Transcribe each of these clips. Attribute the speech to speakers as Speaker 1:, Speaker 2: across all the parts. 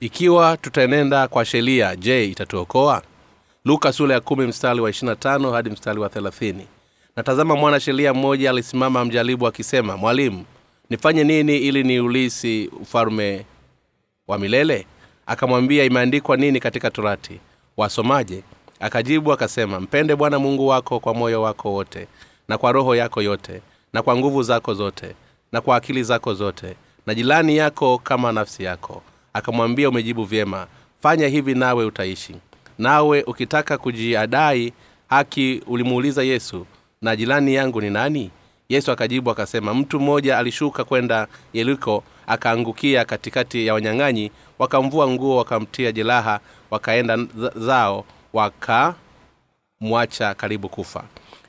Speaker 1: ikiwa tutaenenda kwa sheria je itatuokoa? Luka sura ya kumi mstari wa 25 hadi mstari wa 30 natazama mwana sheria mmoja alisimama mjaribu akisema mwalimu nifanye nini ili niulisi ufalme wa milele? Akamwambia imeandikwa nini katika torati? Wasomaje? Akajibu akasema mpende bwana mungu wako kwa moyo wako wote na kwa roho yako yote na kwa nguvu zako zote na kwa akili zako zote na jirani yako kama nafsi yako akamwambia umejibu vyema. Fanya hivi nawe utaishi. Nawe ukitaka kujiadai haki ulimuuliza yesu na jirani yangu ni nani? Yesu akajibu akasema mtu mmoja alishuka kwenda yeriko akaangukia katikati ya wanyang'anyi wakamvua nguo wakamtia jeraha wakaenda zao wakamwacha karibu kufa.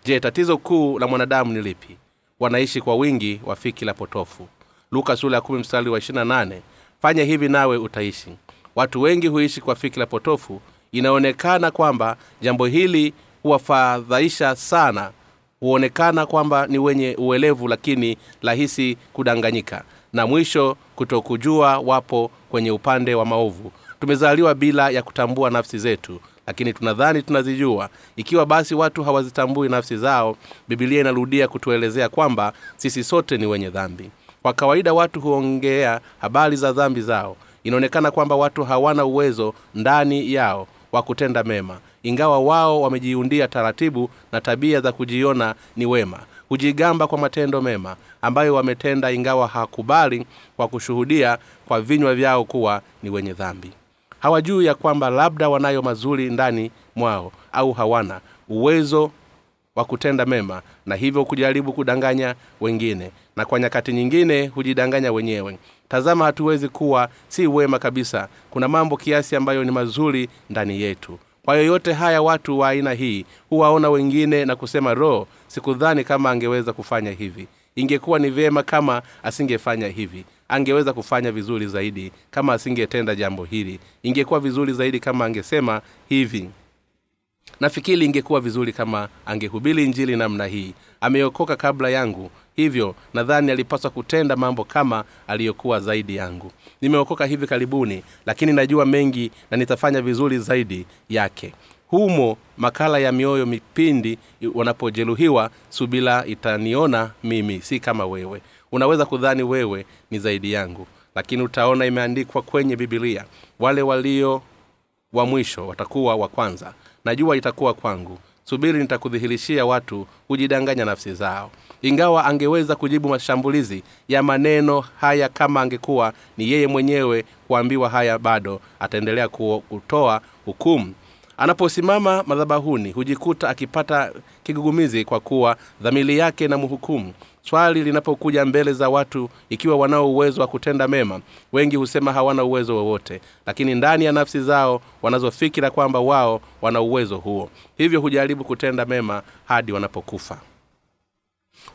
Speaker 1: Je tatizo kuu la mwanadamu ni lipi? Wanaishi kwa wingi wa fikira potofu. Luka sula ya kumi mstari wa 28 fanya hivi nawe utaishi. Watu wengi huishi kwa fikira potofu. Inaonekana kwamba jambo hili huwafadhaisha sana. Huonekana kwamba ni wenye uelevu lakini rahisi kudanganyika. Na mwisho kutokujua wapo kwenye upande wa maovu. Tumezaliwa bila ya kutambua nafsi zetu lakini tunadhani tunazijua. Ikiwa basi watu hawazitambui nafsi zao bibilia inarudia kutuelezea kwamba sisi sote ni wenye dhambi kwa kawaida watu huongea habari za dhambi zao. Inaonekana kwamba watu hawana uwezo ndani yao wa kutenda mema. Ingawa wao wamejiundia taratibu na tabia za kujiona ni wema. Hujigamba kwa matendo mema ambayo wametenda ingawa hakubali kwa kushuhudia kwa vinywa vyao kuwa ni wenye dhambi. Hawajui ya kwamba labda wanayo mazuri ndani mwao au hawana. Uwezo wa kutenda mema na hivyo kujaribu kudanganya wengine na kwa nyakati nyingine hujidanganya wenyewe. Tazama hatuwezi kuwa si wema kabisa. Kuna mambo kiasi ambayo ni mazuri ndani yetu. Kwa yoyote haya watu wa aina hii huwaona wengine na kusema roho sikudhani kama angeweza kufanya hivi. Ingekuwa ni vyema kama asingefanya hivi. Angeweza kufanya vizuri zaidi kama asingetenda jambo hili. Ingekuwa vizuri zaidi kama angesema hivi nafikiri ingekuwa vizuri kama angehubiri injili namna hii. Ameokoka kabla yangu. Hivyo nadhani alipaswa kutenda mambo kama aliyokuwa zaidi yangu. Nimeokoka hivi karibuni lakini najua mengi na nitafanya vizuri zaidi yake. Humo makala ya mioyo mipindi wanapojeruhiwa subila itaniona mimi si kama wewe. Unaweza kudhani wewe ni zaidi yangu lakini utaona imeandikwa kwenye bibilia wale walio wa mwisho watakuwa wa kwanza najua itakuwa kwangu. Subiri nitakudhihirishia watu hujidanganya nafsi zao. Ingawa angeweza kujibu mashambulizi ya maneno haya kama angekuwa ni yeye mwenyewe kuambiwa haya bado ataendelea kutoa hukumu. Anaposimama madhabahuni hujikuta akipata kigugumizi kwa kuwa dhamili yake na mhukumu swali linapokuja mbele za watu ikiwa wanao uwezo wa kutenda mema wengi husema hawana uwezo wowote lakini ndani ya nafsi zao wanazofikira kwamba wao wana uwezo huo. Hivyo hujaribu kutenda mema hadi wanapokufa.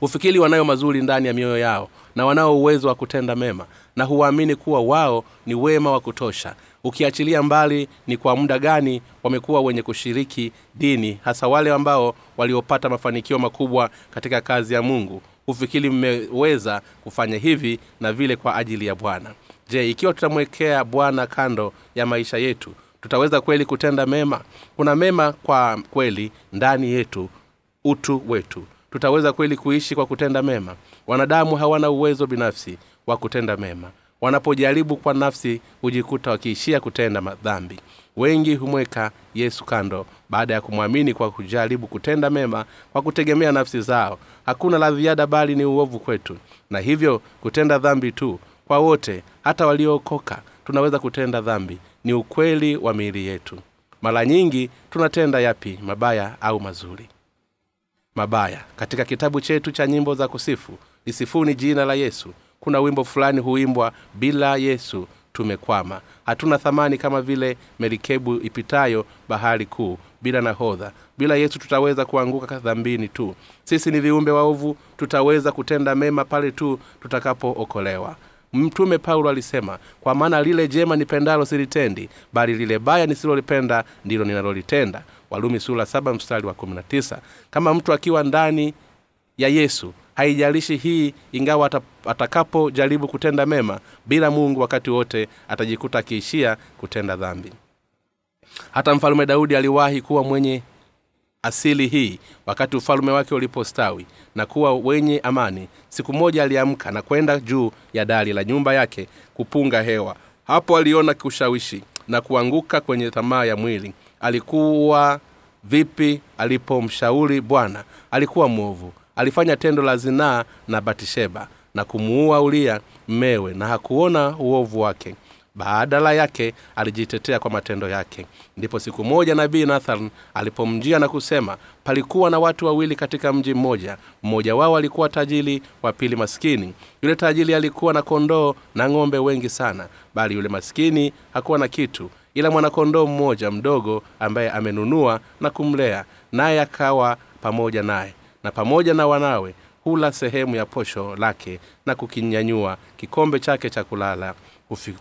Speaker 1: Hufikiri wanayo mazuri ndani ya mioyo yao na wanao uwezo wa kutenda mema na huwaamini kuwa wao ni wema wa kutosha. Ukiachilia mbali ni kwa muda gani wamekuwa wenye kushiriki dini hasa wale ambao waliopata mafanikio makubwa katika kazi ya mungu hufikiri mmeweza kufanya hivi na vile kwa ajili ya bwana. Je ikiwa tutamwekea bwana kando ya maisha yetu tutaweza kweli kutenda mema? Kuna mema kwa kweli ndani yetu utu wetu. Tutaweza kweli kuishi kwa kutenda mema? Wanadamu hawana uwezo binafsi wa kutenda mema. Wanapojaribu kwa nafsi hujikuta wakiishia kutenda madhambi wengi humweka yesu kando baada ya kumwamini kwa kujaribu kutenda mema kwa kutegemea nafsi zao. Hakuna la ziada bali ni uovu kwetu. Na hivyo kutenda dhambi tu kwa wote hata waliookoka tunaweza kutenda dhambi. Ni ukweli wa miili yetu. Mara nyingi tunatenda yapi? Mabaya au mazuri? Mabaya. Katika kitabu chetu cha nyimbo za kusifu lisifuni jina la yesu. Kuna wimbo fulani huimbwa bila yesu tumekwama. Hatuna thamani kama vile merikebu ipitayo bahari kuu bila nahodha. Bila yesu tutaweza kuanguka dhambini tu. Sisi ni viumbe waovu tutaweza kutenda mema pale tu tutakapookolewa. Mtume paulo alisema kwa maana lile jema nipendalo silitendi bali lile baya nisilolipenda ndilo ninalolitenda. Walumi sura saba mstari wa kumi na tisa. Kama mtu akiwa ndani ya yesu haijalishi hii ingawa atakapojaribu kutenda mema bila mungu wakati wote atajikuta akiishia kutenda dhambi. Hata mfalume daudi aliwahi kuwa mwenye asili hii wakati ufalme wake ulipostawi na kuwa wenye amani. Siku moja aliamka na kwenda juu ya dari la nyumba yake kupunga hewa. Hapo aliona kushawishi na kuanguka kwenye tamaa ya mwili. Alikuwa vipi alipomshauri bwana? Alikuwa mwovu alifanya tendo la zinaa na batisheba na kumuua ulia mmewe na hakuona uovu wake. Badala yake alijitetea kwa matendo yake. Ndipo siku moja nabii nathan alipomjia na kusema palikuwa na watu wawili katika mji mmoja. Mmoja wao alikuwa tajili wa pili maskini. Yule tajili alikuwa na kondoo na ng'ombe wengi sana bali yule maskini hakuwa na kitu ila mwanakondoo mmoja mdogo ambaye amenunua na kumlea naye akawa pamoja naye na pamoja na wanawe hula sehemu ya posho lake na kukinyanyua kikombe chake cha kulala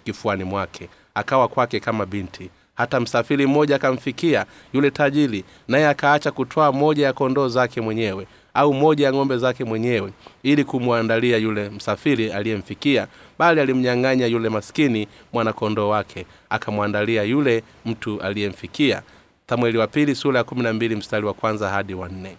Speaker 1: kifuani mwake. Akawa kwake kama binti. Hata msafiri mmoja akamfikia yule tajiri naye akaacha kutwaa moja ya kondoo zake mwenyewe au moja ya ng'ombe zake mwenyewe ili kumwandalia yule msafiri aliyemfikia bali alimnyang'anya yule maskini mwanakondoo wake akamwandalia yule mtu aliyemfikia. Samueli wa pili sura ya kumi na mbili mstari wa kwanza hadi wanne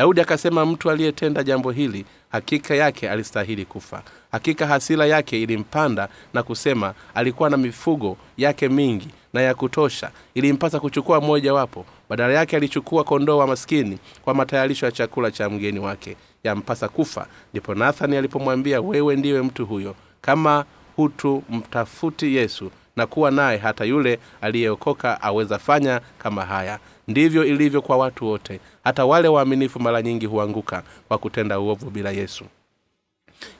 Speaker 1: daudi akasema mtu aliyetenda jambo hili hakika yake alistahili kufa. Hakika hasira yake ilimpanda na kusema alikuwa na mifugo yake mingi na ya kutosha. Ilimpasa kuchukua mmojawapo. badala yake alichukua kondoo wa maskini kwa matayarisho ya chakula cha mgeni wake. Yampasa kufa. Ndipo nathani alipomwambia wewe ndiwe mtu huyo. Kama hutu mtafuti yesu na kuwa naye hata yule aliyeokoka aweza fanya kama haya ndivyo ilivyo kwa watu wote. Hata wale waaminifu mara nyingi huanguka kwa kutenda uovu bila yesu.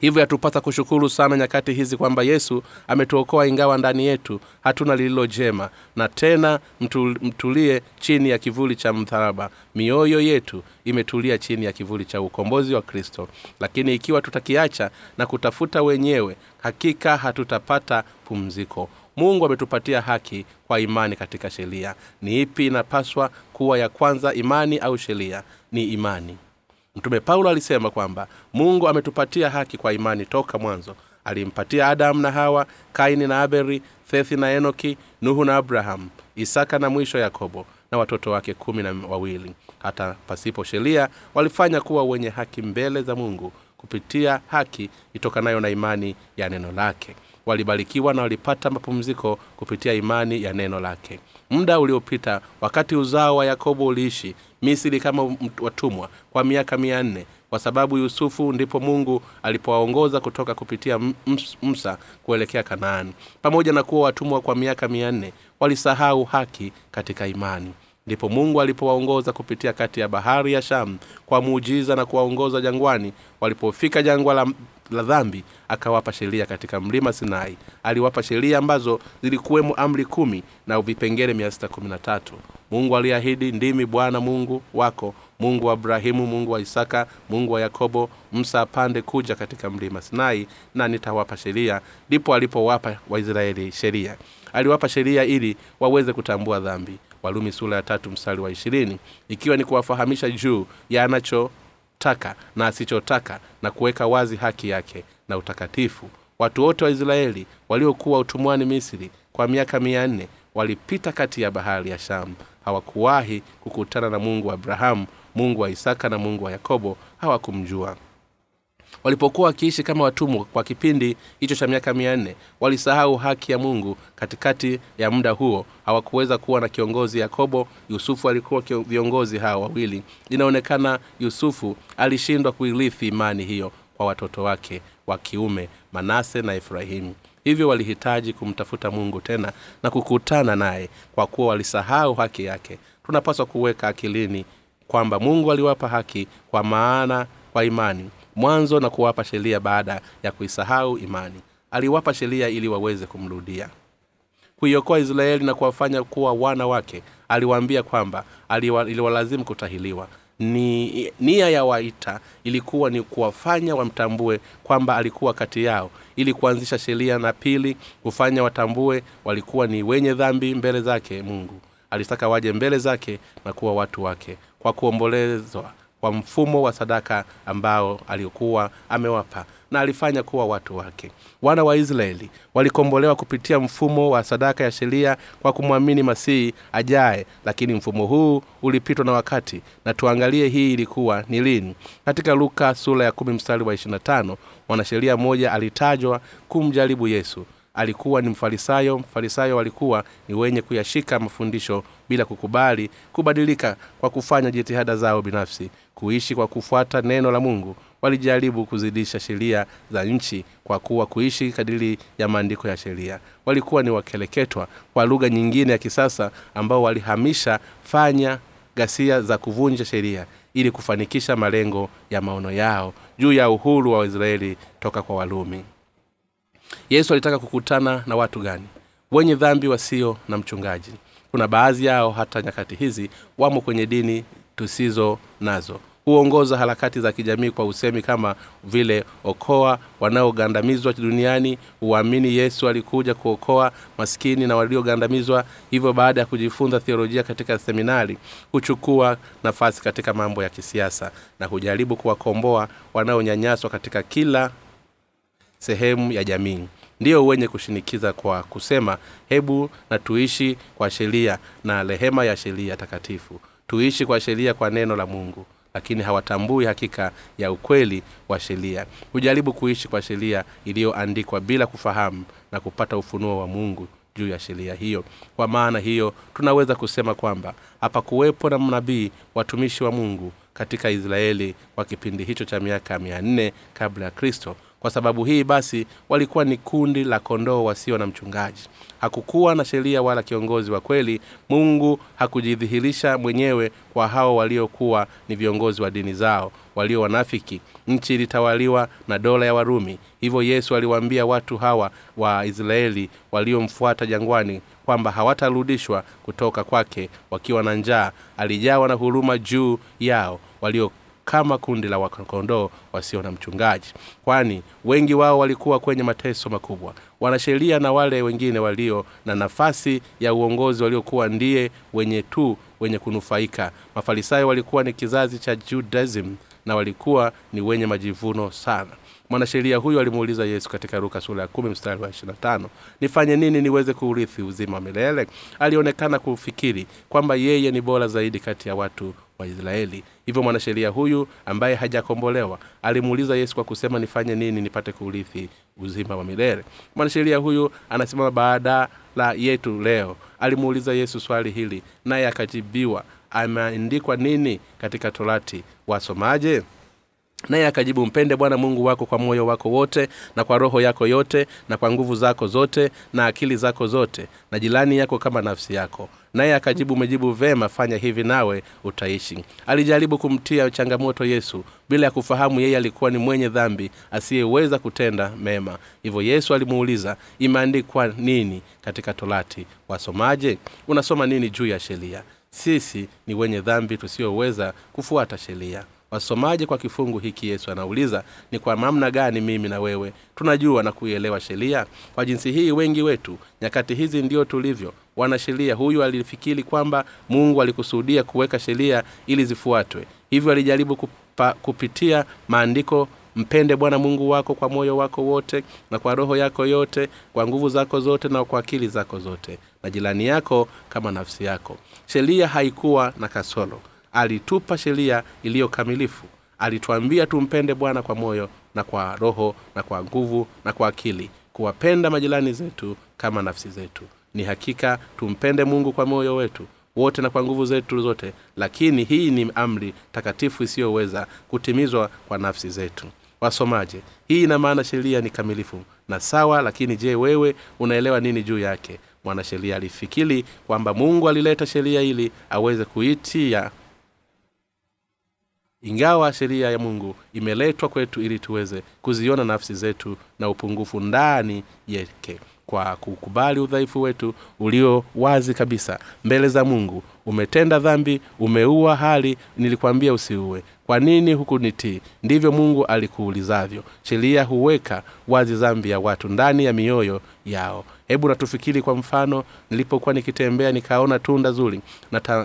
Speaker 1: Hivyo yatupasa kushukuru sana nyakati hizi kwamba yesu ametuokoa ingawa ndani yetu hatuna lililo jema na tena mtulie chini ya kivuli cha mdharaba mioyo yetu imetulia chini ya kivuli cha ukombozi wa kristo. Lakini ikiwa tutakiacha na kutafuta wenyewe hakika hatutapata pumziko mungu ametupatia haki kwa imani katika sheria. Ni ipi inapaswa kuwa ya kwanza imani au sheria? Ni imani. Mtume paulo alisema kwamba mungu ametupatia haki kwa imani toka mwanzo. Alimpatia adamu na hawa kaini na aberi thethi na enoki nuhu na abrahamu isaka na mwisho yakobo na watoto wake kumi na wawili. Hata pasipo sheria walifanya kuwa wenye haki mbele za mungu kupitia haki itokanayo na imani ya neno lake walibarikiwa na walipata mapumziko kupitia imani ya neno lake. Muda uliopita wakati uzao wa yakobo uliishi misri kama watumwa kwa miaka mia nne. Kwa sababu yusufu ndipo mungu alipowaongoza kutoka kupitia msa kuelekea kanaani pamoja na kuwa watumwa kwa miaka mia nne walisahau haki katika imani. Ndipo mungu alipowaongoza kupitia kati ya bahari ya shamu kwa muujiza na kuwaongoza jangwani. Walipofika jangwa la, la dhambi akawapa sheria katika mlima sinai. Aliwapa sheria ambazo zilikuwemo amri kumi na vipengele mia sita kumi na tatu. Mungu aliahidi ndimi bwana mungu wako mungu wa abrahimu mungu wa isaka mungu wa yakobo msa apande kuja katika mlima sinai na nitawapa sheria. Ndipo alipowapa waisraeli sheria. Aliwapa sheria ili waweze kutambua dhambi. Walumi sura ya tatu mstari wa ishirini. Ikiwa ni kuwafahamisha juu ya anachotaka na asichotaka na kuweka wazi haki yake na utakatifu. Watu wote wa israeli waliokuwa utumwani misri kwa miaka mia nne walipita kati ya bahari ya shamu. Hawakuwahi kukutana na mungu wa abrahamu mungu wa isaka na mungu wa yakobo. Hawakumjua walipokuwa wakiishi kama watumwa kwa kipindi hicho cha miaka mia nne walisahau haki ya mungu. Katikati ya muda huo hawakuweza kuwa na kiongozi. Yakobo yusufu alikuwa viongozi hawa wawili. Inaonekana yusufu alishindwa kuirithi imani hiyo kwa watoto wake wa kiume manase na efrahimu hivyo walihitaji kumtafuta mungu tena na kukutana naye kwa kuwa walisahau haki yake. Tunapaswa kuweka akilini kwamba mungu aliwapa haki kwa maana kwa imani mwanzo na kuwapa sheria baada ya kuisahau imani. Aliwapa sheria ili waweze kumrudia. Kuiokoa israeli na kuwafanya kuwa wana wake aliwaambia kwamba iliwalazimu kutahiliwa. Ni nia ya waita ilikuwa ni kuwafanya wamtambue kwamba alikuwa kati yao. Ili kuanzisha sheria na pili kufanya watambue walikuwa ni wenye dhambi mbele zake mungu. Alitaka waje mbele zake na kuwa watu wake. Kwa kuombolezwa kwa mfumo wa sadaka ambao aliokuwa amewapa na alifanya kuwa watu wake. Wana wa israeli walikombolewa kupitia mfumo wa sadaka ya sheria kwa kumwamini masihi ajaye lakini mfumo huu ulipitwa na wakati na tuangalie hii ilikuwa ni lini. Katika luka sura ya kumi mstari wa ishirina tano mwanasheria mmoja alitajwa kumjaribu yesu alikuwa ni mfarisayo mfarisayo walikuwa ni wenye kuyashika mafundisho bila kukubali kubadilika kwa kufanya jitihada zao binafsi. Kuishi kwa kufuata neno la mungu walijaribu kuzidisha sheria za nchi kwa kuwa kuishi kadiri ya maandiko ya sheria. Walikuwa ni wakeleketwa kwa lugha nyingine ya kisasa ambao walihamisha fanya ghasia za kuvunja sheria ili kufanikisha malengo ya maono yao juu ya uhuru wa waisraeli toka kwa walumi yesu alitaka kukutana na watu gani? Wenye dhambi wasio na mchungaji. Kuna baadhi yao hata nyakati hizi wamo kwenye dini tusizo nazo. Huongoza harakati za kijamii kwa usemi kama vile okoa wanaogandamizwa duniani huamini yesu alikuja kuokoa maskini na waliogandamizwa. Hivyo baada ya kujifunza theolojia katika seminari huchukua nafasi katika mambo ya kisiasa na hujaribu kuwakomboa wanaonyanyaswa katika kila sehemu ya jamii. Ndio wenye kushinikiza kwa kusema hebu na tuishi kwa sheria na rehema ya sheria takatifu. Tuishi kwa sheria kwa neno la mungu lakini hawatambui hakika ya ukweli wa sheria. Hujaribu kuishi kwa sheria iliyoandikwa bila kufahamu na kupata ufunuo wa mungu juu ya sheria hiyo. Kwa maana hiyo tunaweza kusema kwamba hapakuwepo na mnabii watumishi wa mungu katika israeli kwa kipindi hicho cha miaka mia nne kabla ya kristo kwa sababu hii basi walikuwa ni kundi la kondoo wasio na mchungaji. Hakukuwa na sheria wala kiongozi wa kweli. Mungu hakujidhihirisha mwenyewe kwa hao waliokuwa ni viongozi wa dini zao walio wanafiki. Nchi ilitawaliwa na dola ya warumi. Hivyo yesu aliwaambia watu hawa wa israeli waliomfuata jangwani kwamba hawatarudishwa kutoka kwake wakiwa na njaa. Alijawa na huruma juu yao walio kama kundi la wakondoo wasio na mchungaji. Kwani wengi wao walikuwa kwenye mateso makubwa. Wanasheria na wale wengine walio na nafasi ya uongozi waliokuwa ndiye wenye tu wenye kunufaika. Mafarisayo walikuwa ni kizazi cha judaism na walikuwa ni wenye majivuno sana. Mwanasheria huyo alimuuliza yesu katika luka sura ya kumi mstari wa ishirina tano nifanye nini niweze kuurithi uzima wa milele? Alionekana kufikiri kwamba yeye ni bora zaidi kati ya watu wa israeli. Hivyo mwanasheria huyu ambaye hajakombolewa alimuuliza yesu kwa kusema nifanye nini nipate kuurithi uzima wa milele. Mwanasheria huyu anasimama baada la yetu leo. Alimuuliza yesu swali hili naye akajibiwa ameandikwa nini katika torati? Wasomaje naye akajibu mpende bwana mungu wako kwa moyo wako wote na kwa roho yako yote na kwa nguvu zako zote na akili zako zote na jirani yako kama nafsi yako. Naye akajibu umejibu vema fanya hivi nawe utaishi. Alijaribu kumtia changamoto yesu bila ya kufahamu yeye alikuwa ni mwenye dhambi asiyeweza kutenda mema. Hivyo yesu alimuuliza imeandikwa nini katika torati? Wasomaje? Unasoma nini juu ya sheria? Sisi ni wenye dhambi tusiyoweza kufuata sheria wasomaje kwa kifungu hiki yesu anauliza ni kwa namna gani mimi na wewe tunajua na kuielewa sheria? Kwa jinsi hii wengi wetu nyakati hizi ndio tulivyo. Wanasheria huyu alifikiri kwamba mungu alikusudia kuweka sheria ili zifuatwe. Hivyo alijaribu kupa, kupitia maandiko mpende bwana mungu wako kwa moyo wako wote na kwa roho yako yote kwa nguvu zako zote na kwa akili zako zote na jirani yako kama nafsi yako. Sheria haikuwa na kasoro alitupa sheria iliyo kamilifu. Alituambia tumpende bwana kwa moyo na kwa roho na kwa nguvu na kwa akili kuwapenda majirani zetu kama nafsi zetu. Ni hakika tumpende mungu kwa moyo wetu wote na kwa nguvu zetu zote lakini hii ni amri takatifu isiyoweza kutimizwa kwa nafsi zetu. Wasomaje? Hii ina maana sheria ni kamilifu na sawa lakini je wewe unaelewa nini juu yake? Mwanasheria alifikiri kwamba mungu alileta sheria ili aweze kuitia ingawa sheria ya mungu imeletwa kwetu ili tuweze kuziona nafsi zetu na upungufu ndani yake. Kwa kukubali udhaifu wetu ulio wazi kabisa mbele za mungu umetenda dhambi umeua hali nilikwambia usiue. Kwa nini hukunitii ndivyo mungu alikuulizavyo. Sheria huweka wazi dhambi ya watu ndani ya mioyo yao. Hebu natufikiri kwa mfano nilipokuwa nikitembea nikaona tunda zuri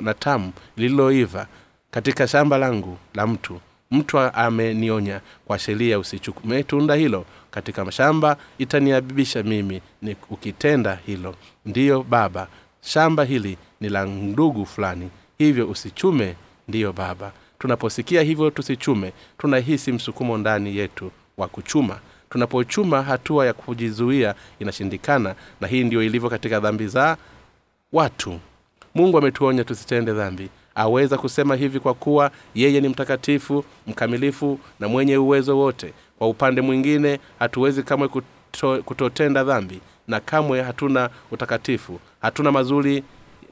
Speaker 1: na tamu lililoiva katika shamba langu la mtu. Mtu amenionya kwa sheria usichukume tunda hilo. Katika shamba itaniabibisha mimi ni ukitenda hilo. Ndiyo baba shamba hili ni la ndugu fulani. Hivyo usichume ndiyo baba. Tunaposikia hivyo tusichume. Tunahisi msukumo ndani yetu wa kuchuma. Tunapochuma hatua ya kujizuia inashindikana na hii ndio ilivyo katika dhambi za watu. Mungu ametuonya tusitende dhambi aweza kusema hivi kwa kuwa yeye ni mtakatifu mkamilifu na mwenye uwezo wote. Kwa upande mwingine hatuwezi kamwe kuto, kutotenda dhambi na kamwe hatuna utakatifu. Hatuna mazuri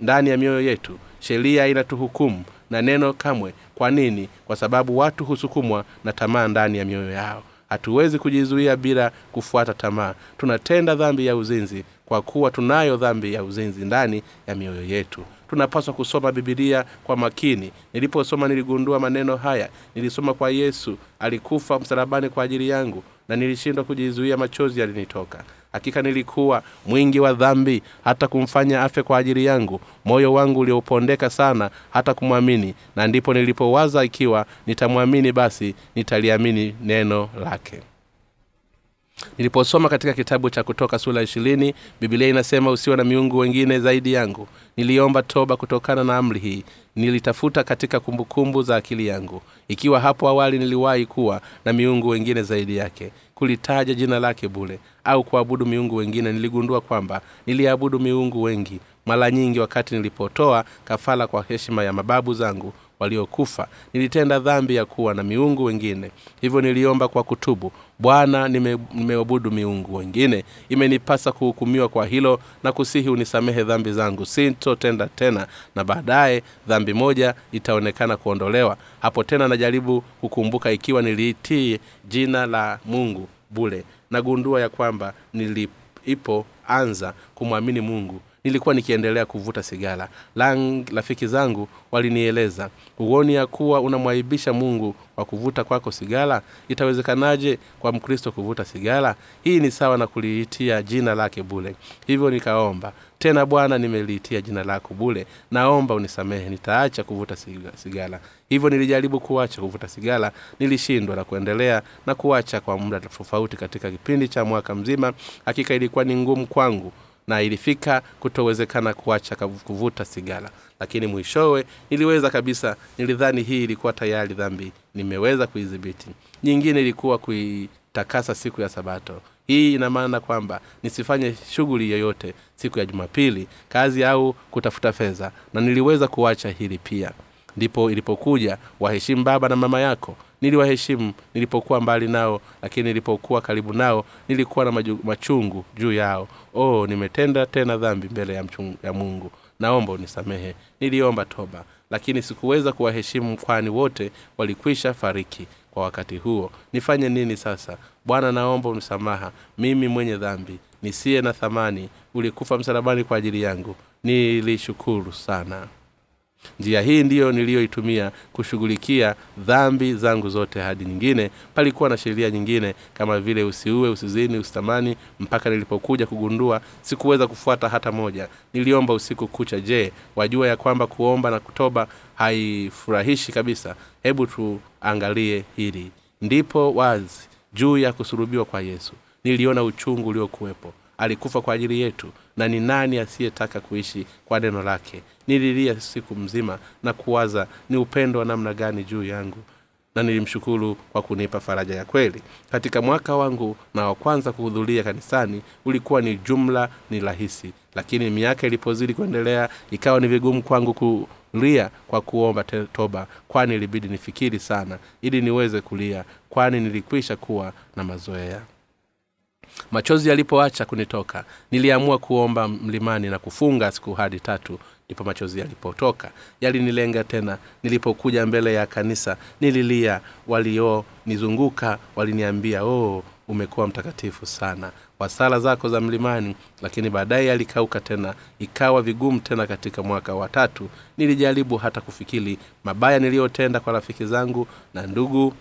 Speaker 1: ndani ya mioyo yetu. Sheria inatuhukumu na neno kamwe. Kwa nini? Kwa sababu watu husukumwa na tamaa ndani ya mioyo yao. Hatuwezi kujizuia bila kufuata tamaa. Tunatenda dhambi ya uzinzi kwa kuwa tunayo dhambi ya uzinzi ndani ya mioyo yetu tunapaswa kusoma bibilia kwa makini. Niliposoma niligundua maneno haya. Nilisoma kwa yesu alikufa msalabani kwa ajili yangu na nilishindwa kujizuia machozi yalinitoka. Hakika nilikuwa mwingi wa dhambi hata kumfanya afe kwa ajili yangu. Moyo wangu uliopondeka sana hata kumwamini. Na ndipo nilipowaza ikiwa nitamwamini basi nitaliamini neno lake niliposoma katika kitabu cha kutoka sura ishirini bibilia inasema usiwe na miungu wengine zaidi yangu. Niliomba toba kutokana na amri hii. Nilitafuta katika kumbukumbu za akili yangu. Ikiwa hapo awali niliwahi kuwa na miungu wengine zaidi yake kulitaja jina lake bule au kuabudu miungu wengine niligundua kwamba niliabudu miungu wengi. Mara nyingi wakati nilipotoa kafala kwa heshima ya mababu zangu waliokufa. Nilitenda dhambi ya kuwa na miungu wengine. Hivyo niliomba kwa kutubu. Bwana nimeabudu nime miungu wengine. Imenipasa kuhukumiwa kwa hilo na kusihi unisamehe dhambi zangu. Sintotenda tena na baadaye dhambi moja itaonekana kuondolewa. Hapo tena najaribu kukumbuka ikiwa niliitii jina la mungu bule nagundua ya kwamba nilipoanza kumwamini mungu nilikuwa nikiendelea kuvuta sigara. Rafiki zangu walinieleza huoni ya kuwa unamwaibisha mungu kwa kuvuta kwako sigara? Itawezekanaje kwa mkristo kuvuta sigara? Hii ni sawa na kuliitia jina lake bule hivyo nikaomba tena bwana nimeliitia jina lako bule naomba unisamehe nitaacha kuvuta sigara. Hivyo nilijaribu kuacha kuvuta sigara. Nilishindwa na kuendelea na kuacha kwa muda tofauti katika kipindi cha mwaka mzima. Hakika ilikuwa ni ngumu kwangu na ilifika kutowezekana kuacha kuvuta sigara. Lakini mwishowe niliweza kabisa nilidhani hii ilikuwa tayari dhambi. Nimeweza kuidhibiti. Nyingine ilikuwa kuitakasa siku ya sabato. Hii ina maana kwamba nisifanye shughuli yoyote siku ya jumapili kazi au kutafuta fedha. Na niliweza kuacha hili pia ndipo ilipokuja waheshimu baba na mama yako. Niliwaheshimu nilipokuwa mbali nao lakini nilipokuwa karibu nao nilikuwa na maju, machungu juu yao. Oh nimetenda tena dhambi mbele ya, mchungu, ya mungu. Naomba unisamehe. Niliomba toba lakini sikuweza kuwaheshimu kwani wote walikwisha fariki kwa wakati huo. Nifanye nini sasa? Bwana naomba msamaha mimi mwenye dhambi nisiye na thamani ulikufa msalabani kwa ajili yangu. Nilishukuru sana njia hii ndiyo niliyoitumia kushughulikia dhambi zangu zote hadi nyingine. Palikuwa na sheria nyingine kama vile usiue usizini usitamani mpaka nilipokuja kugundua sikuweza kufuata hata moja. Niliomba usiku kucha. Je wajua ya kwamba kuomba na kutoba haifurahishi kabisa? Hebu tuangalie hili. Ndipo wazi juu ya kusurubiwa kwa yesu. Niliona uchungu uliokuwepo. Alikufa kwa ajili yetu na ni nani asiyetaka kuishi kwa neno lake. Nililia siku mzima na kuwaza ni upendo wa namna gani juu yangu na nilimshukuru kwa kunipa faraja ya kweli. Katika mwaka wangu na wa kwanza kuhudhuria kanisani ulikuwa ni jumla ni rahisi lakini miaka ilipozidi kuendelea ikawa ni vigumu kwangu kulia kwa kuomba toba kwani ilibidi nifikiri sana ili niweze kulia kwani nilikwisha kuwa na mazoea machozi yalipoacha kunitoka niliamua kuomba mlimani na kufunga siku hadi tatu ndipo machozi yalipotoka. Yalinilenga tena nilipokuja mbele ya kanisa nililia. Walionizunguka waliniambia oh umekuwa mtakatifu sana kwa sala zako za mlimani. Lakini baadaye yalikauka tena ikawa vigumu tena katika mwaka wa tatu. Nilijaribu hata kufikiri mabaya niliyotenda kwa rafiki zangu na ndugu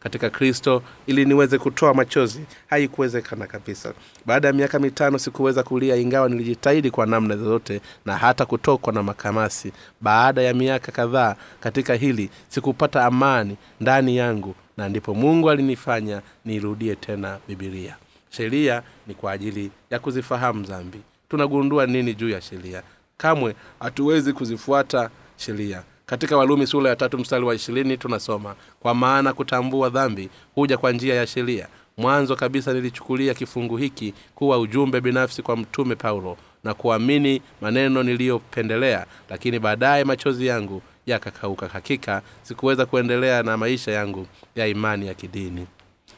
Speaker 1: katika kristo ili niweze kutoa machozi. Haikuwezekana kabisa. Baada ya miaka mitano sikuweza kulia ingawa nilijitahidi kwa namna zozote na hata kutokwa na makamasi. Baada ya miaka kadhaa katika hili sikupata amani ndani yangu na ndipo mungu alinifanya niirudie tena bibilia sheria ni kwa ajili ya kuzifahamu dhambi. Tunagundua nini juu ya sheria? Kamwe hatuwezi kuzifuata sheria katika walumi sura ya tatu mstari wa ishirini tunasoma kwa maana kutambua dhambi huja kwa njia ya sheria. Mwanzo kabisa nilichukulia kifungu hiki kuwa ujumbe binafsi kwa mtume paulo na kuamini maneno niliyopendelea lakini baadaye machozi yangu yakakauka. Hakika sikuweza kuendelea na maisha yangu ya imani ya kidini.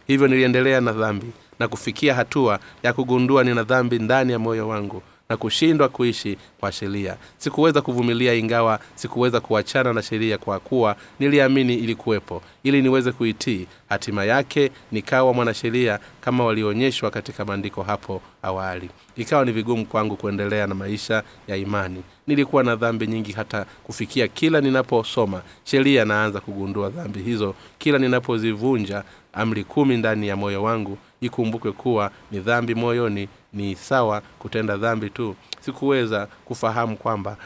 Speaker 1: Hivyo niliendelea na dhambi na kufikia hatua ya kugundua nina dhambi ndani ya moyo wangu na kushindwa kuishi kwa sheria. Sikuweza kuvumilia ingawa sikuweza kuachana na sheria kwa kuwa niliamini ilikuwepo. Ili niweze kuitii hatima yake nikawa mwanasheria kama walionyeshwa katika maandiko hapo awali. Ikawa ni vigumu kwangu kuendelea na maisha ya imani. Nilikuwa na dhambi nyingi hata kufikia kila ninaposoma. Sheria naanza kugundua dhambi hizo. Kila ninapozivunja amri kumi ndani ya moyo wangu ikumbukwe kuwa ni dhambi moyoni ni sawa kutenda dhambi tu. Sikuweza kufahamu kwamba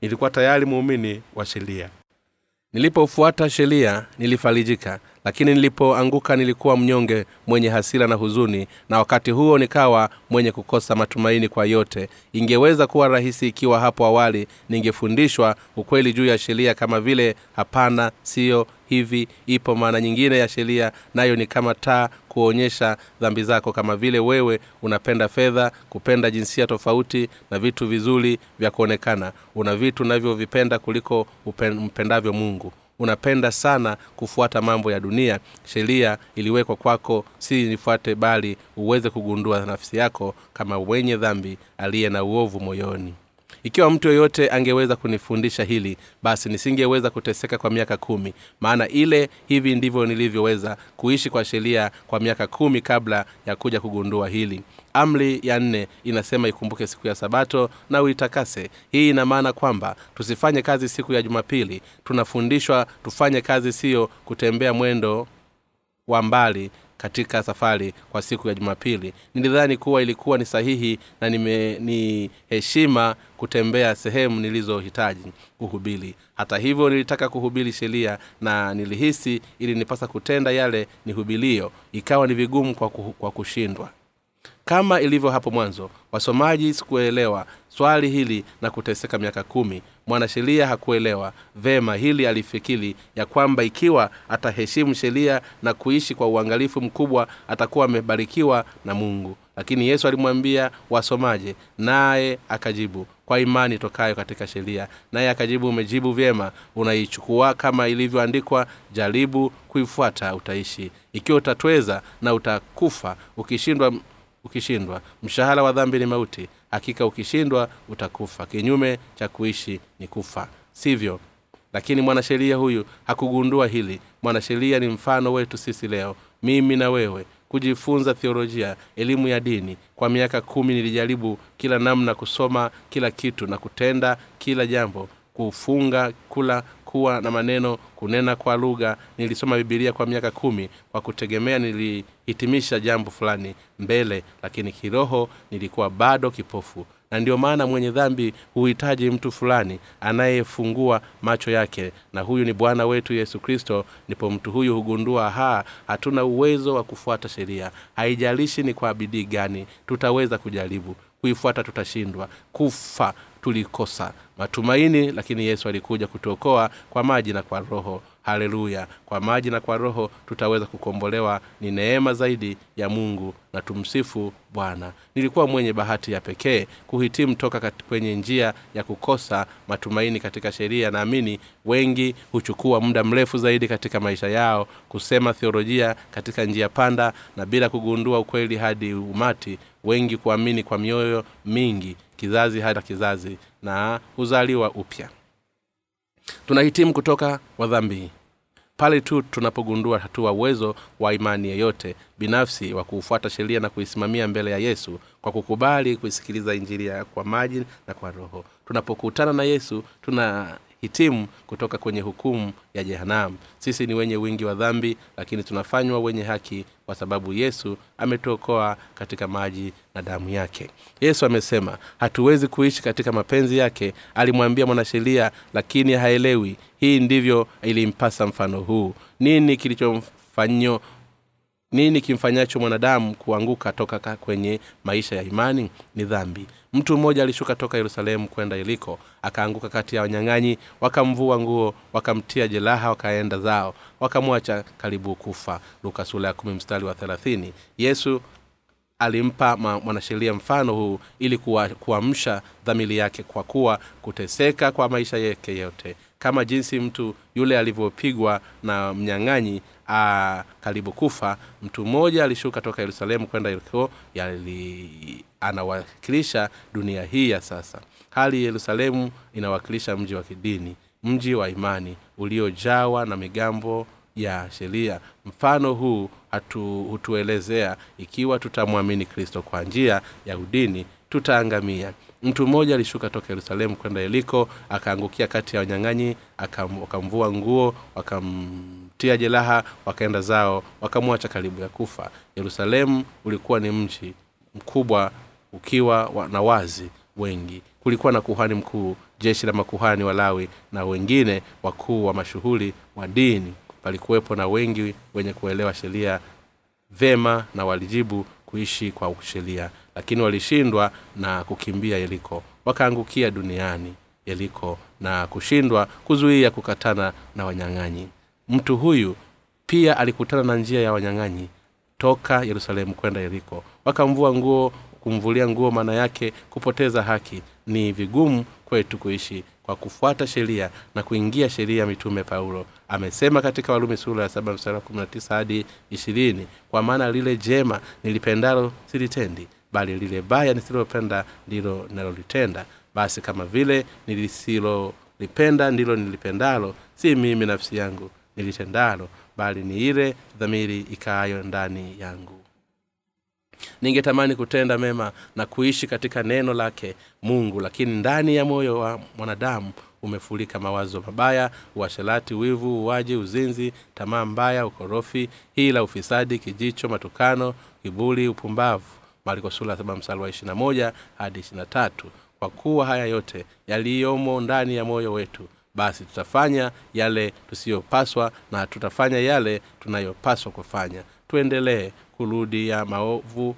Speaker 1: nilikuwa tayari muumini wa sheria. Nilipofuata sheria nilifarijika. Lakini nilipoanguka nilikuwa mnyonge mwenye hasira na huzuni. Na wakati huo nikawa mwenye kukosa matumaini kwa yote. Ingeweza kuwa rahisi ikiwa hapo awali ningefundishwa ukweli juu ya sheria kama vile hapana siyo hivi ipo. Maana nyingine ya sheria nayo ni kama taa kuonyesha dhambi zako. Kama vile wewe unapenda fedha kupenda jinsia tofauti na vitu vizuri vya kuonekana. Una vitu navyovipenda kuliko mpendavyo mungu. Unapenda sana kufuata mambo ya dunia. Sheria iliwekwa kwako si nifuate bali uweze kugundua nafsi yako kama wenye dhambi aliye na uovu moyoni ikiwa mtu yoyote angeweza kunifundisha hili basi nisingeweza kuteseka kwa miaka kumi. Maana ile hivi ndivyo nilivyoweza kuishi kwa sheria kwa miaka kumi kabla ya kuja kugundua hili. Amri ya nne inasema ikumbuke siku ya sabato na uitakase. Hii ina maana kwamba tusifanye kazi siku ya jumapili. Tunafundishwa tufanye kazi siyo kutembea mwendo wa mbali katika safari kwa siku ya jumapili. Nilidhani kuwa ilikuwa ni sahihi na nime, ni heshima kutembea sehemu nilizohitaji kuhubiri. Hata hivyo nilitaka kuhubiri sheria na nilihisi ili nipasa kutenda yale nihubilio ikawa ni vigumu kwa, kwa kushindwa. Kama ilivyo hapo mwanzo wasomaji sikuelewa swali hili na kuteseka miaka kumi mwanasheria hakuelewa vema hili alifikiri ya kwamba ikiwa ataheshimu sheria na kuishi kwa uangalifu mkubwa atakuwa amebarikiwa na mungu. Lakini yesu alimwambia wasomaje? Naye akajibu kwa imani tokayo katika sheria. Naye akajibu umejibu vyema. Unaichukua kama ilivyoandikwa jaribu kuifuata utaishi. Ikiwa utatweza na utakufa ukishindwa ukishindwa mshahara wa dhambi ni mauti hakika ukishindwa utakufa. Kinyume cha kuishi ni kufa. Sivyo? Lakini mwanasheria huyu hakugundua hili. Mwanasheria ni mfano wetu sisi leo mimi na wewe kujifunza theolojia elimu ya dini. Kwa miaka kumi nilijaribu kila namna kusoma kila kitu na kutenda kila jambo kufunga kula kuwa na maneno kunena kwa lugha. Nilisoma bibilia kwa miaka kumi kwa kutegemea nilihitimisha jambo fulani mbele lakini kiroho nilikuwa bado kipofu. Na ndio maana mwenye dhambi huhitaji mtu fulani anayefungua macho yake. Na huyu ni bwana wetu yesu kristo. Ndipo mtu huyu hugundua ha hatuna uwezo wa kufuata sheria. Haijalishi ni kwa bidii gani tutaweza kujaribu kuifuata tutashindwa. Kufa tulikosa matumaini lakini yesu alikuja kutuokoa kwa maji na kwa roho. Haleluya! Kwa maji na kwa roho tutaweza kukombolewa. Ni neema zaidi ya mungu na tumsifu bwana. Nilikuwa mwenye bahati ya pekee kuhitimu toka kwenye njia ya kukosa matumaini katika sheria. Naamini wengi huchukua muda mrefu zaidi katika maisha yao kusema theolojia katika njia panda na bila kugundua ukweli hadi umati wengi kuamini kwa mioyo mingi kizazi hata kizazi na huzaliwa upya. Tunahitimu kutoka wadhambi. Pale tu tunapogundua hatua uwezo wa imani yeyote binafsi wa kuufuata sheria na kuisimamia mbele ya yesu kwa kukubali kuisikiliza injili kwa maji na kwa roho. Tunapokutana na yesu tuna hitimu kutoka kwenye hukumu ya jehanam sisi ni wenye wingi wa dhambi lakini tunafanywa wenye haki kwa sababu yesu ametuokoa katika maji na damu yake. Yesu amesema hatuwezi kuishi katika mapenzi yake alimwambia mwanasheria lakini haelewi. Hii ndivyo ilimpasa mfano huu. Nini kilichomfanyo nini kimfanyacho mwanadamu kuanguka toka kwenye maisha ya imani ni dhambi. Mtu mmoja alishuka toka yerusalemu kwenda iliko akaanguka kati ya wanyang'anyi wakamvua nguo wakamtia jeraha wakaenda zao wakamwacha karibu kufa. Luka sula ya kumi mstari wa thelathini. Yesu alimpa mwanasheria mfano huu ili kuamsha dhamiri yake kwa kuwa kuteseka kwa maisha yake yote kama jinsi mtu yule alivyopigwa na mnyang'anyi karibu kufa mtu mmoja alishuka toka yerusalemu kwenda yeriko anawakilisha dunia hii ya sasa. Hali yerusalemu inawakilisha mji wa kidini mji wa imani uliojawa na migambo ya sheria. Mfano huu hatu, hutuelezea ikiwa tutamwamini kristo kwa njia ya udini tutaangamia mtu mmoja alishuka toka yerusalemu kwenda yeriko akaangukia kati ya wanyang'anyi wakamvua nguo wakamtia jeraha wakaenda zao wakamwacha karibu ya kufa. Yerusalemu ulikuwa ni mji mkubwa ukiwa na wazi wengi. Kulikuwa na kuhani mkuu jeshi la makuhani walawi na wengine wakuu wa mashughuli wa dini. Palikuwepo na wengi wenye kuelewa sheria vema na walijibu kuishi kwa sheria lakini walishindwa na kukimbia yeriko wakaangukia duniani yeriko na kushindwa kuzuia kukatana na wanyang'anyi. Mtu huyu pia alikutana na njia ya wanyang'anyi toka yerusalemu kwenda yeriko wakamvua nguo kumvulia nguo maana yake kupoteza haki. Ni vigumu kwetu kuishi kwa kufuata sheria na kuingia sheria mitume paulo. Amesema katika walumi sura ya saba mstari kumi na tisa hadi ishirini kwa maana lile jema nilipendalo silitendi bali lile baya nisilopenda ndilo nalolitenda. Basi kama vile nilisilolipenda ndilo nilipendalo si mimi nafsi yangu nilitendalo bali ni ile dhamiri ikaayo ndani yangu ningetamani kutenda mema na kuishi katika neno lake mungu lakini ndani ya moyo wa mwanadamu umefurika mawazo mabaya uasherati wivu uwaji uzinzi tamaa mbaya ukorofi hila ufisadi kijicho matukano kibuli upumbavu. Mariko wa hadi tatu. Kwa kuwa haya yote yaliyomo ndani ya moyo wetu basi tutafanya yale tusiyopaswa na tutafanya yale tunayopaswa kufanya tuendelee kurudia maovu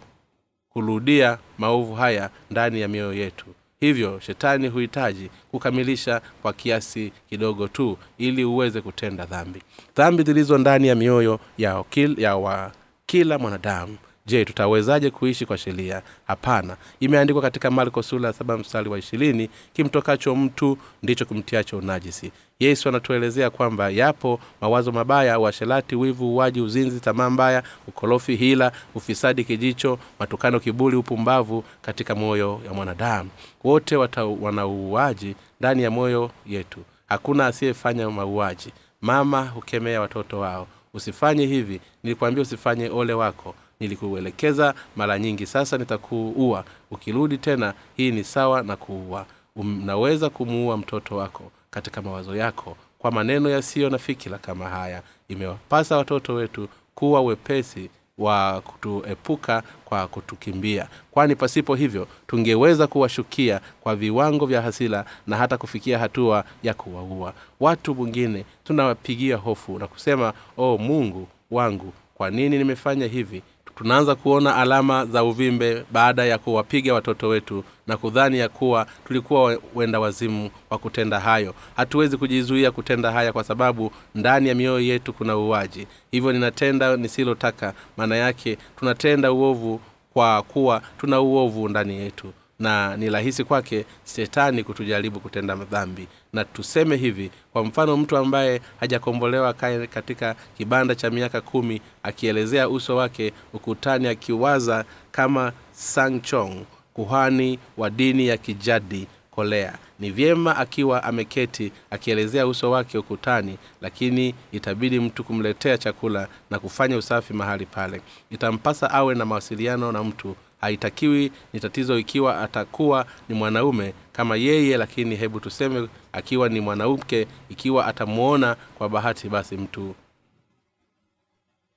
Speaker 1: kurudia maovu haya ndani ya mioyo yetu. Hivyo shetani huhitaji kukamilisha kwa kiasi kidogo tu ili uweze kutenda dhambi. Dhambi zilizo ndani ya mioyo ya, okil, ya wa kila mwanadamu je tutawezaje kuishi kwa sheria? Hapana. Imeandikwa katika marko sula saba mstari wa ishirini kimtokacho mtu ndicho kimtiacho unajisi yesu anatuelezea kwamba yapo mawazo mabaya uasherati wivu uwaji uzinzi tamaa mbaya ukorofi hila ufisadi kijicho matukano kibuli upumbavu katika moyo ya mwanadamu. Wote wanauuaji ndani ya moyo yetu. Hakuna asiyefanya mauaji. Mama hukemea watoto wao. Usifanye hivi nilikwambia usifanye ole wako nilikuelekeza mara nyingi sasa nitakuua. Ukirudi tena hii ni sawa na kuua. Unaweza kumuua mtoto wako katika mawazo yako kwa maneno yasiyo na fikira kama haya. Imewapasa watoto wetu kuwa wepesi wa kutuepuka kwa kutukimbia. Kwani pasipo hivyo tungeweza kuwashukia kwa viwango vya hasila na hata kufikia hatua ya kuwaua. Watu mwingine tunawapigia hofu na kusema o oh, mungu wangu kwa nini nimefanya hivi tunaanza kuona alama za uvimbe baada ya kuwapiga watoto wetu na kudhani ya kuwa tulikuwa wenda wazimu wa kutenda hayo. Hatuwezi kujizuia kutenda haya kwa sababu ndani ya mioyo yetu kuna uwaji hivyo ninatenda nisilotaka maana yake tunatenda uovu kwa kuwa tuna uovu ndani yetu na ni rahisi kwake shetani kutujaribu kutenda dhambi. Na tuseme hivi kwa mfano mtu ambaye hajakombolewa kae katika kibanda cha miaka kumi akielezea uso wake ukutani akiwaza kama sanchong kuhani wa dini ya kijadi kolea ni vyema akiwa ameketi akielezea uso wake ukutani lakini itabidi mtu kumletea chakula na kufanya usafi mahali pale. Itampasa awe na mawasiliano na mtu haitakiwi ni tatizo ikiwa atakuwa ni mwanaume kama yeye lakini hebu tuseme akiwa ni mwanamke ikiwa atamwona kwa bahati basi mtu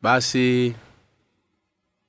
Speaker 1: basi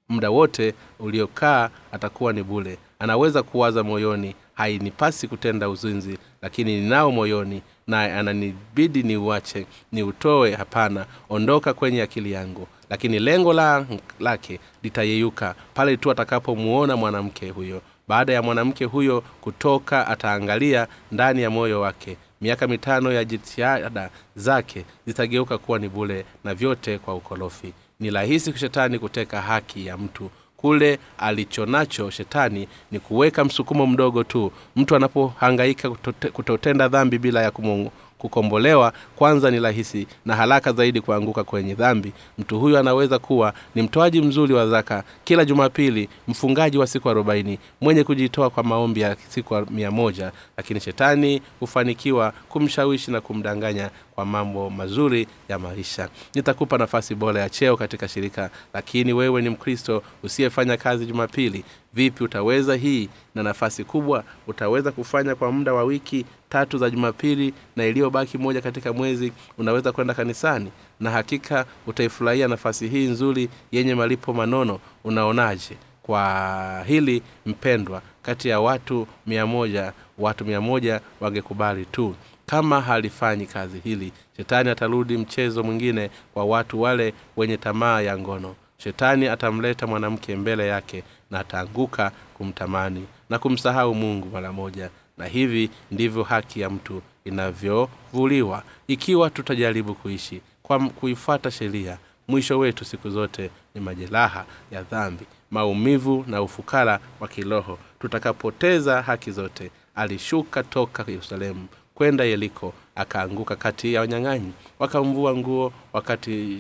Speaker 1: muda wote uliokaa atakuwa ni bule anaweza kuwaza moyoni hainipasi kutenda uzinzi lakini ninao moyoni naye ananibidi niuache niutoe hapana ondoka kwenye akili yangu lakini lengo la, lake litayeyuka pale tu atakapomuona mwanamke huyo. Baada ya mwanamke huyo kutoka ataangalia ndani ya moyo wake. Miaka mitano ya jitihada zake zitageuka kuwa ni bule na vyote kwa ukorofi. Ni rahisi shetani kuteka haki ya mtu. Kule alichonacho shetani ni kuweka msukumo mdogo tu. Mtu anapohangaika kutote, kutotenda dhambi bila ya kumungu kukombolewa kwanza ni rahisi na haraka zaidi kuanguka kwenye dhambi. Mtu huyu anaweza kuwa ni mtoaji mzuri wa zaka. Kila jumapili mfungaji wa siku arobaini mwenye kujitoa kwa maombi ya siku mia moja. Lakini shetani hufanikiwa kumshawishi na kumdanganya kwa mambo mazuri ya maisha. Nitakupa nafasi bora ya cheo katika shirika lakini wewe ni mkristo usiyefanya kazi jumapili. Vipi utaweza hii? Na nafasi kubwa utaweza kufanya kwa muda wa wiki tatu za jumapili na iliyobaki moja katika mwezi unaweza kwenda kanisani. Na hakika utaifurahia nafasi hii nzuri yenye malipo manono. Unaonaje? Kwa hili mpendwa kati ya watu mia moja watu mia moja wangekubali tu kama halifanyi kazi hili shetani atarudi mchezo mwingine kwa watu wale wenye tamaa ya ngono. Shetani atamleta mwanamke mbele yake na ataanguka kumtamani na kumsahau mungu mara moja. Na hivi ndivyo haki ya mtu inavyovuliwa. Ikiwa tutajaribu kuishi kwa kuifuata sheria mwisho wetu siku zote ni majeraha ya dhambi maumivu na ufukara wa kiroho. Tutakapoteza haki zote alishuka toka yerusalemu kwenda yeriko akaanguka kati ya wanyang'anyi. Wakamvua nguo wakati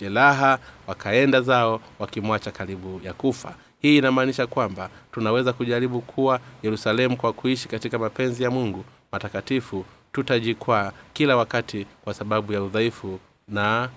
Speaker 1: jeraha wakaenda zao wakimwacha karibu ya kufa. Hii inamaanisha kwamba tunaweza kujaribu kuwa yerusalemu kwa kuishi katika mapenzi ya mungu matakatifu. Tutajikwaa kila wakati kwa sababu ya udhaifu na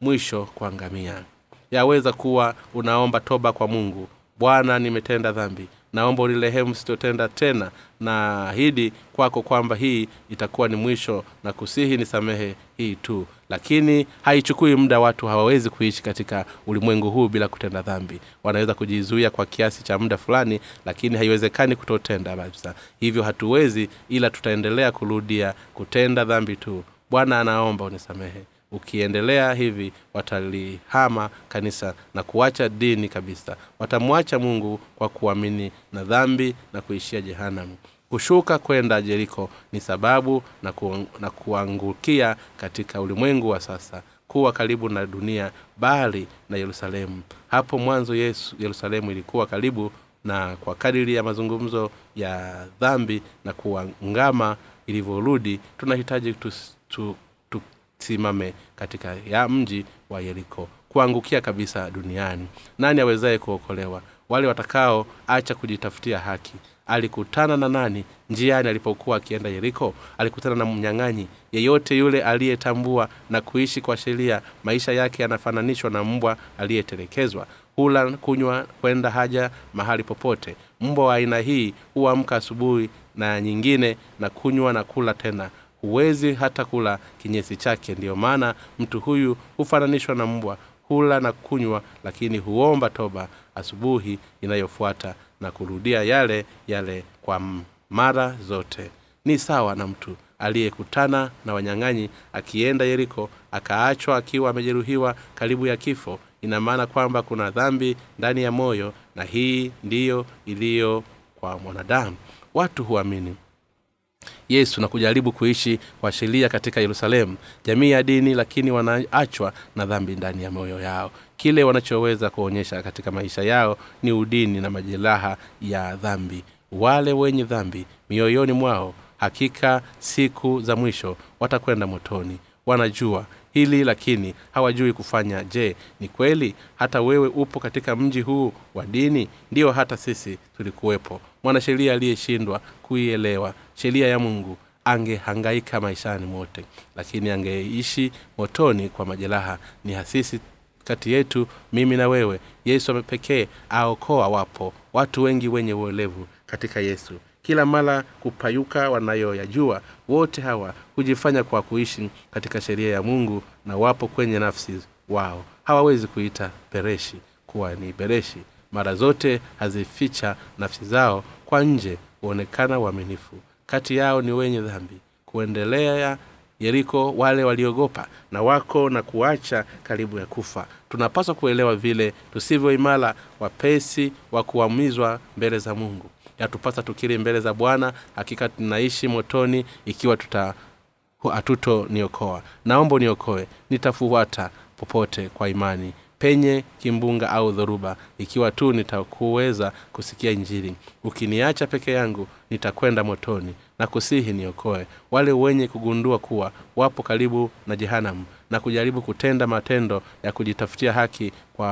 Speaker 1: mwisho kuangamia yaweza kuwa unaomba toba kwa mungu. Bwana nimetenda dhambi naomba unirehemu sitotenda tena. Na ahidi kwako kwamba hii itakuwa ni mwisho na kusihi ni samehe hii tu. Lakini haichukui muda watu hawawezi kuishi katika ulimwengu huu bila kutenda dhambi. Wanaweza kujizuia kwa kiasi cha muda fulani lakini haiwezekani kutotenda kabisa. Hivyo hatuwezi ila tutaendelea kurudia kutenda dhambi tu. Bwana anaomba unisamehe ukiendelea hivi watalihama kanisa na kuacha dini kabisa. Watamwacha mungu kwa kuamini na dhambi na kuishia jehanamu. Kushuka kwenda jeriko ni sababu na, ku, na kuangukia katika ulimwengu wa sasa kuwa karibu na dunia bali na yerusalemu. Hapo mwanzo yesu yerusalemu ilikuwa karibu na kwa kadiri ya mazungumzo ya dhambi na kuangama ilivyorudi tunahitaji tu, tu, tusimame katika ya mji wa yeriko kuangukia kabisa duniani. Nani awezaye kuokolewa? Wale watakao acha kujitafutia haki. Alikutana na nani njiani alipokuwa akienda yeriko? Alikutana na mnyang'anyi yeyote yule aliyetambua na kuishi kwa sheria maisha yake yanafananishwa na mbwa aliyetelekezwa. Hula kunywa kwenda haja mahali popote. Mbwa wa aina hii huamka asubuhi na nyingine na kunywa na kula tena huwezi hata kula kinyesi chake. Ndiyo maana mtu huyu hufananishwa na mbwa hula na kunywa lakini huomba toba asubuhi inayofuata na kurudia yale yale kwa mara zote. Ni sawa na mtu aliyekutana na wanyang'anyi akienda yeriko akaachwa akiwa amejeruhiwa karibu ya kifo. Ina maana kwamba kuna dhambi ndani ya moyo na hii ndiyo iliyo kwa mwanadamu. Watu huamini yesu na kujaribu kuishi kwa sheria katika yerusalemu jamii ya dini lakini wanaachwa na dhambi ndani ya moyo yao. Kile wanachoweza kuonyesha katika maisha yao ni udini na majeraha ya dhambi. Wale wenye dhambi mioyoni mwao hakika siku za mwisho watakwenda motoni. Wanajua hili lakini hawajui kufanya. Je ni kweli? Hata wewe upo katika mji huu wa dini? Ndiyo hata sisi tulikuwepo mwanasheria aliyeshindwa kuielewa. Sheria ya mungu angehangaika maishani mote lakini angeishi motoni kwa majeraha. Ni hasisi kati yetu mimi na wewe yesu pekee aokoa wapo watu wengi wenye uolevu katika yesu. Kila mara kupayuka wanayoyajua wote hawa hujifanya kwa kuishi katika sheria ya mungu na wapo kwenye nafsi wao. Hawawezi kuita bereshi kuwa ni bereshi mara zote hazificha nafsi zao kwa nje huonekana uaminifu. Kati yao ni wenye dhambi kuendelea yeriko wale waliogopa na wako na kuacha karibu ya kufa. Tunapaswa kuelewa vile tusivyo imara wapesi wa kuamizwa mbele za mungu. Yatupasa tukiri mbele za bwana hakika tunaishi motoni ikiwa tuta hatuto niokoa naomba niokoe nitafuata popote kwa imani penye kimbunga au dhoruba. Ikiwa tu nitakuweza kusikia injili. Ukiniacha peke yangu nitakwenda motoni na kusihi niokoe. Wale wenye kugundua kuwa wapo karibu na jehanamu na kujaribu kutenda matendo ya kujitafutia haki kwa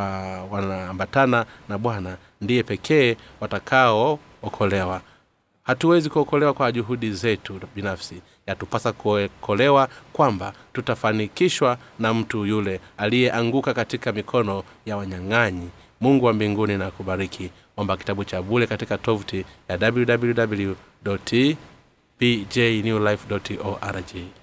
Speaker 1: wanaambatana na bwana ndiye pekee watakaookolewa. Hatuwezi kuokolewa kwa juhudi zetu binafsi yatupasa kuokolewa kwamba tutafanikishwa na mtu yule aliyeanguka katika mikono ya wanyang'anyi. Mungu wa mbinguni na kubariki omba kitabu cha bule katika tovuti ya www pjnewlife org